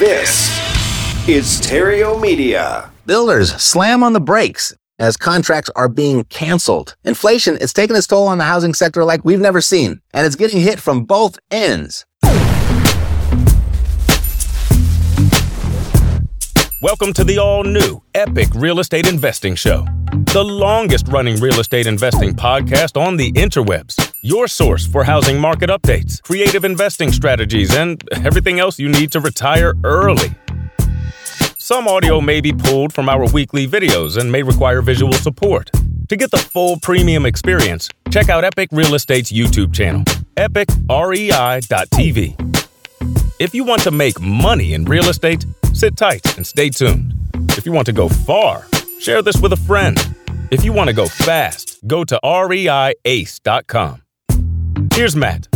This is Theriault Media. Builders slam on the brakes as contracts are being canceled. Inflation is taking its toll on the housing sector like we've never seen, and it's getting hit from both ends. Welcome to the all new Epic Real Estate Investing Show, the longest running real estate investing podcast on the interwebs. Your source for housing market updates, creative investing strategies, and everything else you need to retire early. Some audio may be pulled from our weekly videos and may require visual support. To get the full premium experience, check out Epic Real Estate's YouTube channel, epicrei.tv. If you want to make money in real estate, sit tight and stay tuned. If you want to go far, share this with a friend. If you want to go fast, go to reiace.com. Here's Matt.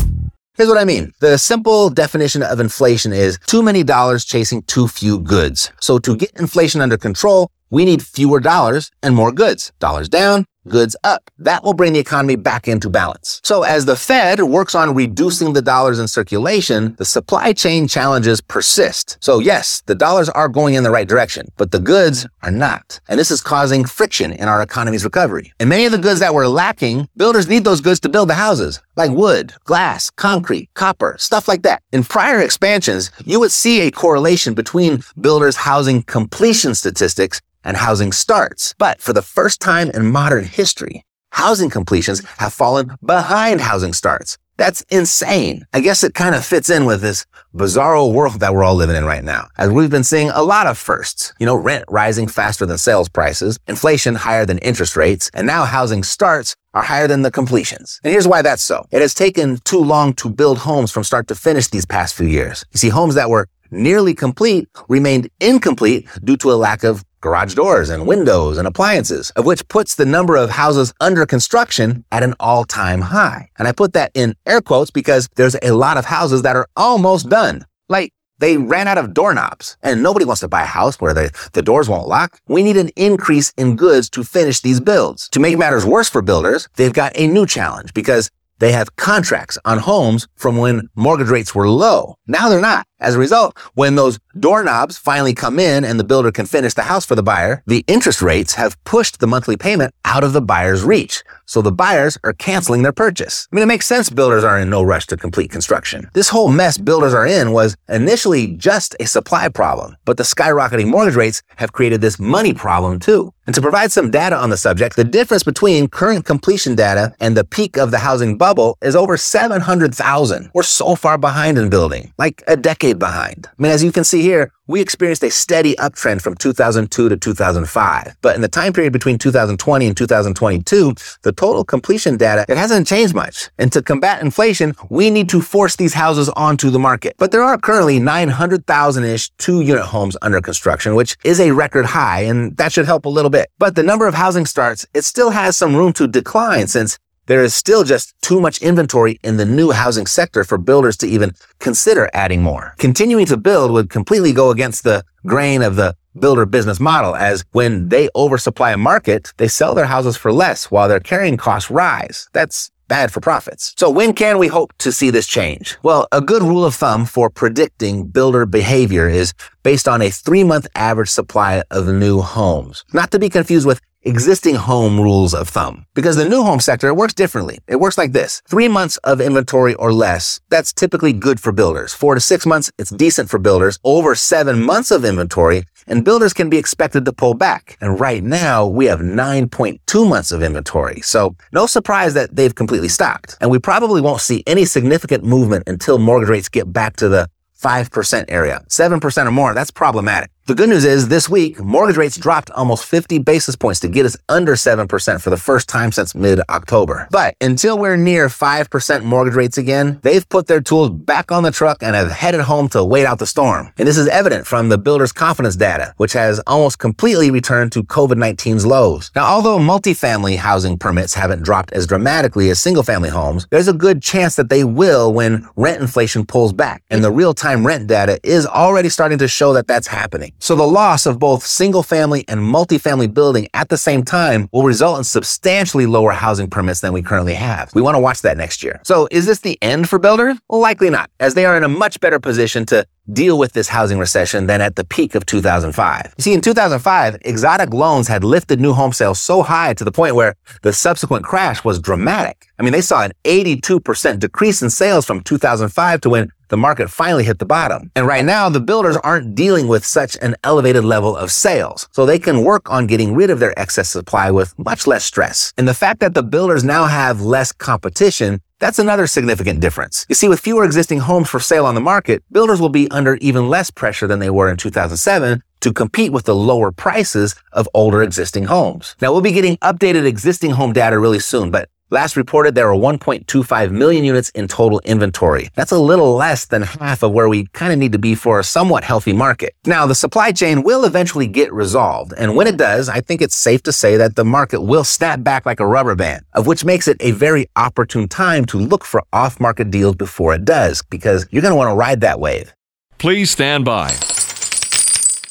Here's what I mean. The simple definition of inflation is too many dollars chasing too few goods. So to get inflation under control, we need fewer dollars and more goods. Dollars down, goods up. That will bring the economy back into balance. So as the Fed works on reducing the dollars in circulation, the supply chain challenges persist. So yes, the dollars are going in the right direction, but the goods are not. And this is causing friction in our economy's recovery. And many of the goods that we're lacking, builders need those goods to build the houses, like wood, glass, concrete, copper, stuff like that. In prior expansions, you would see a correlation between builders' housing completion statistics and housing starts. But for the first time in modern history, housing completions have fallen behind housing starts. That's insane. I guess it kind of fits in with this bizarro world that we're all living in right now. As we've been seeing a lot of firsts. You know, rent rising faster than sales prices, inflation higher than interest rates, and now housing starts are higher than the completions. And here's why that's so. It has taken too long to build homes from start to finish these past few years. You see, homes that were nearly complete remained incomplete due to a lack of garage doors and windows and appliances, of which puts the number of houses under construction at an all-time high. And I put that in air quotes because there's a lot of houses that are almost done. Like they ran out of doorknobs and nobody wants to buy a house where the, the doors won't lock. We need an increase in goods to finish these builds. To make matters worse for builders, they've got a new challenge because they have contracts on homes from when mortgage rates were low. Now they're not. As a result, when those doorknobs finally come in and the builder can finish the house for the buyer, the interest rates have pushed the monthly payment out of the buyer's reach. So the buyers are canceling their purchase. I mean, it makes sense builders are in no rush to complete construction. This whole mess builders are in was initially just a supply problem, but the skyrocketing mortgage rates have created this money problem too. And to provide some data on the subject, the difference between current completion data and the peak of the housing bubble is over 700,000. We're so far behind in building, like a decade behind. I mean, as you can see here, we experienced a steady uptrend from 2002 to 2005. But in the time period between 2020 and 2022, the total completion data, it hasn't changed much. And to combat inflation, we need to force these houses onto the market. But there are currently 900,000-ish two-unit homes under construction, which is a record high, and that should help a little bit. But the number of housing starts, it still has some room to decline since there is still just too much inventory in the new housing sector for builders to even consider adding more. Continuing to build would completely go against the grain of the builder business model as when they oversupply a market, they sell their houses for less while their carrying costs rise. That's bad for profits. So when can we hope to see this change? Well, a good rule of thumb for predicting builder behavior is based on a three month average supply of new homes. Not to be confused with existing home rules of thumb. Because the new home sector works differently. It works like this. Three months of inventory or less, that's typically good for builders. Four to six months, it's decent for builders. Over seven months of inventory, and builders can be expected to pull back. And right now, we have 9.2 months of inventory. So no surprise that they've completely stopped. And we probably won't see any significant movement until mortgage rates get back to the 5% area. 7% or more, that's problematic. The good news is this week, mortgage rates dropped almost 50 basis points to get us under 7% for the first time since mid October. But until we're near 5% mortgage rates again, they've put their tools back on the truck and have headed home to wait out the storm. And this is evident from the builder's confidence data, which has almost completely returned to COVID 19's lows. Now, although multifamily housing permits haven't dropped as dramatically as single family homes, there's a good chance that they will when rent inflation pulls back. And the real time rent data is already starting to show that that's happening. So the loss of both single family and multifamily building at the same time will result in substantially lower housing permits than we currently have. We want to watch that next year. So is this the end for builders? Likely not, as they are in a much better position to deal with this housing recession than at the peak of 2005. You see, in 2005, exotic loans had lifted new home sales so high to the point where the subsequent crash was dramatic. I mean, they saw an 82% decrease in sales from 2005 to when the market finally hit the bottom. And right now, the builders aren't dealing with such an elevated level of sales. So they can work on getting rid of their excess supply with much less stress. And the fact that the builders now have less competition that's another significant difference. You see, with fewer existing homes for sale on the market, builders will be under even less pressure than they were in 2007 to compete with the lower prices of older existing homes. Now, we'll be getting updated existing home data really soon, but Last reported there were 1.25 million units in total inventory. That's a little less than half of where we kind of need to be for a somewhat healthy market. Now, the supply chain will eventually get resolved. And when it does, I think it's safe to say that the market will snap back like a rubber band, of which makes it a very opportune time to look for off market deals before it does, because you're going to want to ride that wave. Please stand by.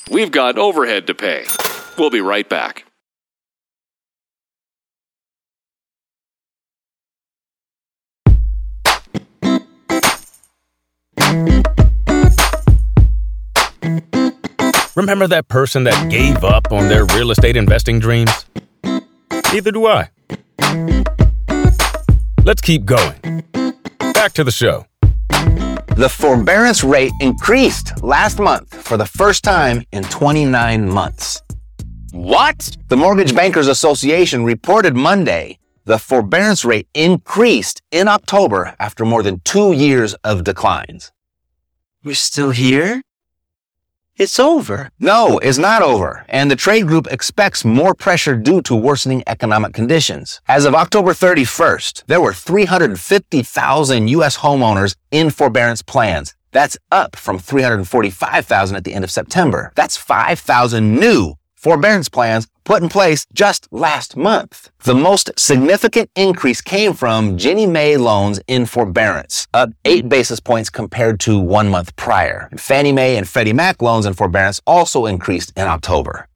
We've got overhead to pay. We'll be right back. Remember that person that gave up on their real estate investing dreams? Neither do I. Let's keep going. Back to the show. The forbearance rate increased last month for the first time in 29 months. What? The Mortgage Bankers Association reported Monday the forbearance rate increased in October after more than two years of declines. We're still here? It's over. No, it's not over. And the trade group expects more pressure due to worsening economic conditions. As of October 31st, there were 350,000 U.S. homeowners in forbearance plans. That's up from 345,000 at the end of September. That's 5,000 new forbearance plans put in place just last month. The most significant increase came from Ginnie Mae loans in forbearance, up eight basis points compared to one month prior. Fannie Mae and Freddie Mac loans in forbearance also increased in October.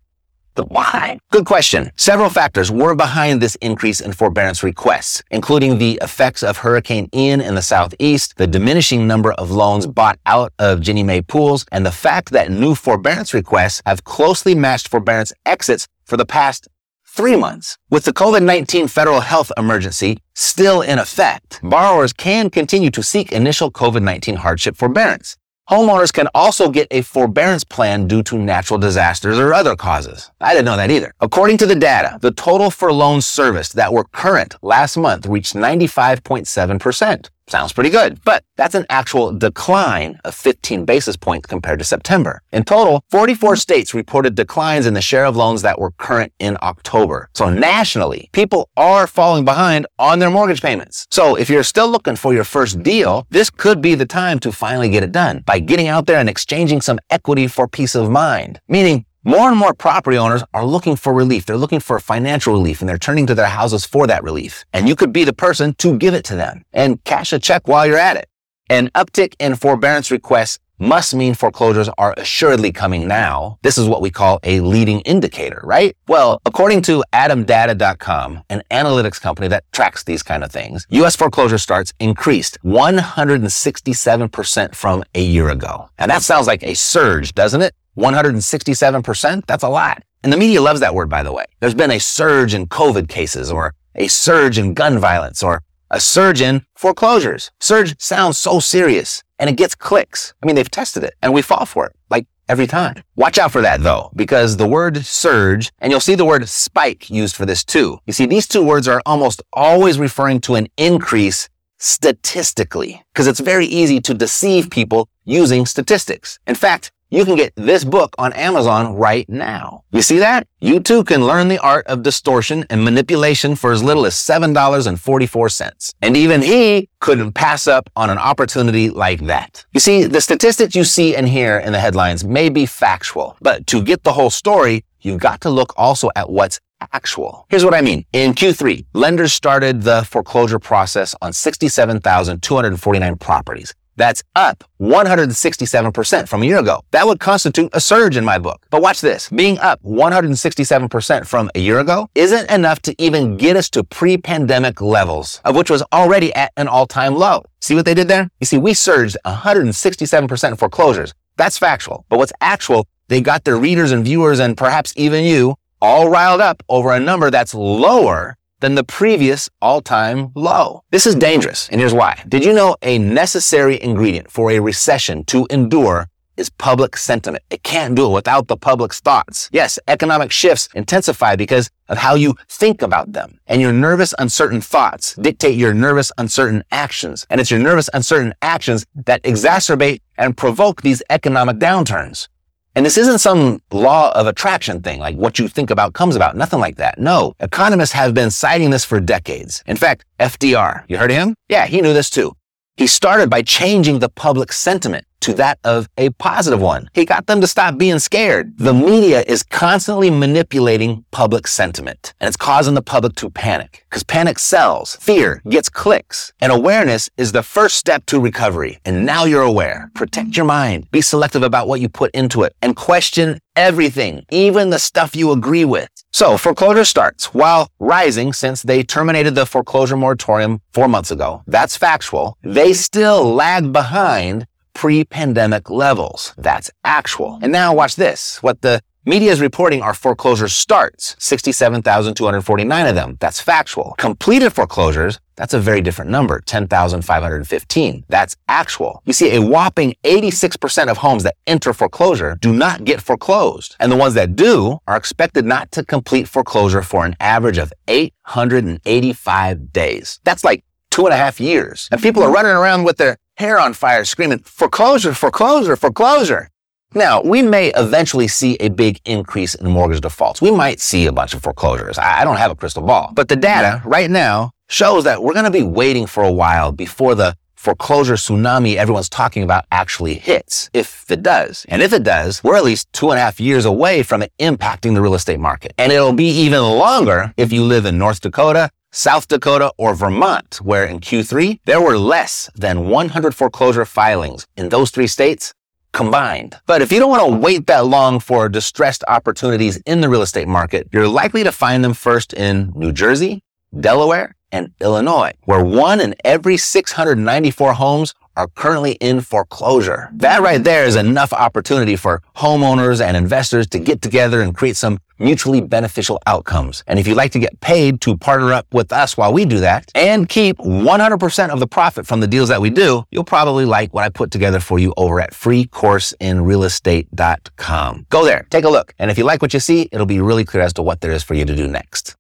Why? Good question. Several factors were behind this increase in forbearance requests, including the effects of Hurricane Ian in the southeast, the diminishing number of loans bought out of Ginnie Mae pools, and the fact that new forbearance requests have closely matched forbearance exits for the past three months. With the COVID-19 federal health emergency still in effect, borrowers can continue to seek initial COVID-19 hardship forbearance. Homeowners can also get a forbearance plan due to natural disasters or other causes. I didn't know that either. According to the data, the total for loans serviced that were current last month reached 95.7%. Sounds pretty good, but that's an actual decline of 15 basis points compared to September. In total, 44 states reported declines in the share of loans that were current in October. So nationally, people are falling behind on their mortgage payments. So if you're still looking for your first deal, this could be the time to finally get it done by getting out there and exchanging some equity for peace of mind. Meaning, more and more property owners are looking for relief. They're looking for financial relief and they're turning to their houses for that relief. And you could be the person to give it to them and cash a check while you're at it. An uptick in forbearance requests must mean foreclosures are assuredly coming now. This is what we call a leading indicator, right? Well, according to attomdata.com, an analytics company that tracks these kind of things, U.S. foreclosure starts increased 167% from a year ago. And that sounds like a surge, doesn't it? 167%? That's a lot. And the media loves that word, by the way. There's been a surge in COVID cases or a surge in gun violence or a surge in foreclosures. Surge sounds so serious and it gets clicks. I mean, they've tested it and we fall for it like every time. Watch out for that though, because the word surge and you'll see the word spike used for this too. You see, these two words are almost always referring to an increase statistically because it's very easy to deceive people using statistics. In fact, you can get this book on Amazon right now. You see that? You too can learn the art of distortion and manipulation for as little as $7.44. And even he couldn't pass up on an opportunity like that. You see, the statistics you see and hear in the headlines may be factual, but to get the whole story, you've got to look also at what's actual. Here's what I mean. In Q3, lenders started the foreclosure process on 67,249 properties. That's up 167% from a year ago. That would constitute a surge in my book. But watch this. Being up 167% from a year ago isn't enough to even get us to pre-pandemic levels, of which was already at an all-time low. See what they did there? You see, we surged 167% in foreclosures. That's factual. But what's actual, they got their readers and viewers and perhaps even you all riled up over a number that's lower than the previous all-time low. This is dangerous, and here's why. Did you know a necessary ingredient for a recession to endure is public sentiment. It can't do it without the public's thoughts. Yes, economic shifts intensify because of how you think about them. And your nervous, uncertain thoughts dictate your nervous, uncertain actions. And it's your nervous, uncertain actions that exacerbate and provoke these economic downturns. And this isn't some law of attraction thing, like what you think about comes about. Nothing like that. No. Economists have been citing this for decades. In fact, FDR, you heard of him? Yeah, he knew this too. He started by changing the public sentiment to that of a positive one. He got them to stop being scared. The media is constantly manipulating public sentiment and it's causing the public to panic because panic sells. Fear gets clicks and awareness is the first step to recovery. And now you're aware. Protect your mind. Be selective about what you put into it and question everything, even the stuff you agree with. So foreclosure starts while rising since they terminated the foreclosure moratorium four months ago. That's factual. They still lag behind pre-pandemic levels. That's actual. And now watch this. What the media is reporting our foreclosure starts, 67,249 of them. That's factual. Completed foreclosures, that's a very different number, 10,515. That's actual. You see, a whopping 86% of homes that enter foreclosure do not get foreclosed. And the ones that do are expected not to complete foreclosure for an average of 885 days. That's like two and a half years. And people are mm-hmm. running around with their hair on fire screaming, foreclosure, foreclosure, foreclosure. Now, we may eventually see a big increase in mortgage defaults. We might see a bunch of foreclosures. I don't have a crystal ball. But the data right now shows that we're going to be waiting for a while before the foreclosure tsunami everyone's talking about actually hits, if it does. And if it does, we're at least two and a half years away from it impacting the real estate market. And it'll be even longer if you live in North Dakota, South Dakota, or Vermont, where in Q3, there were less than 100 foreclosure filings in those three states combined. But if you don't want to wait that long for distressed opportunities in the real estate market, you're likely to find them first in New Jersey, Delaware, and Illinois, where one in every 694 homes are currently in foreclosure. That right there is enough opportunity for homeowners and investors to get together and create some mutually beneficial outcomes. And if you'd like to get paid to partner up with us while we do that and keep 100% of the profit from the deals that we do, you'll probably like what I put together for you over at freecourseinrealestate.com. Go there, take a look. And if you like what you see, it'll be really clear as to what there is for you to do next.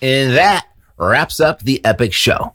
And that wraps up the epic show.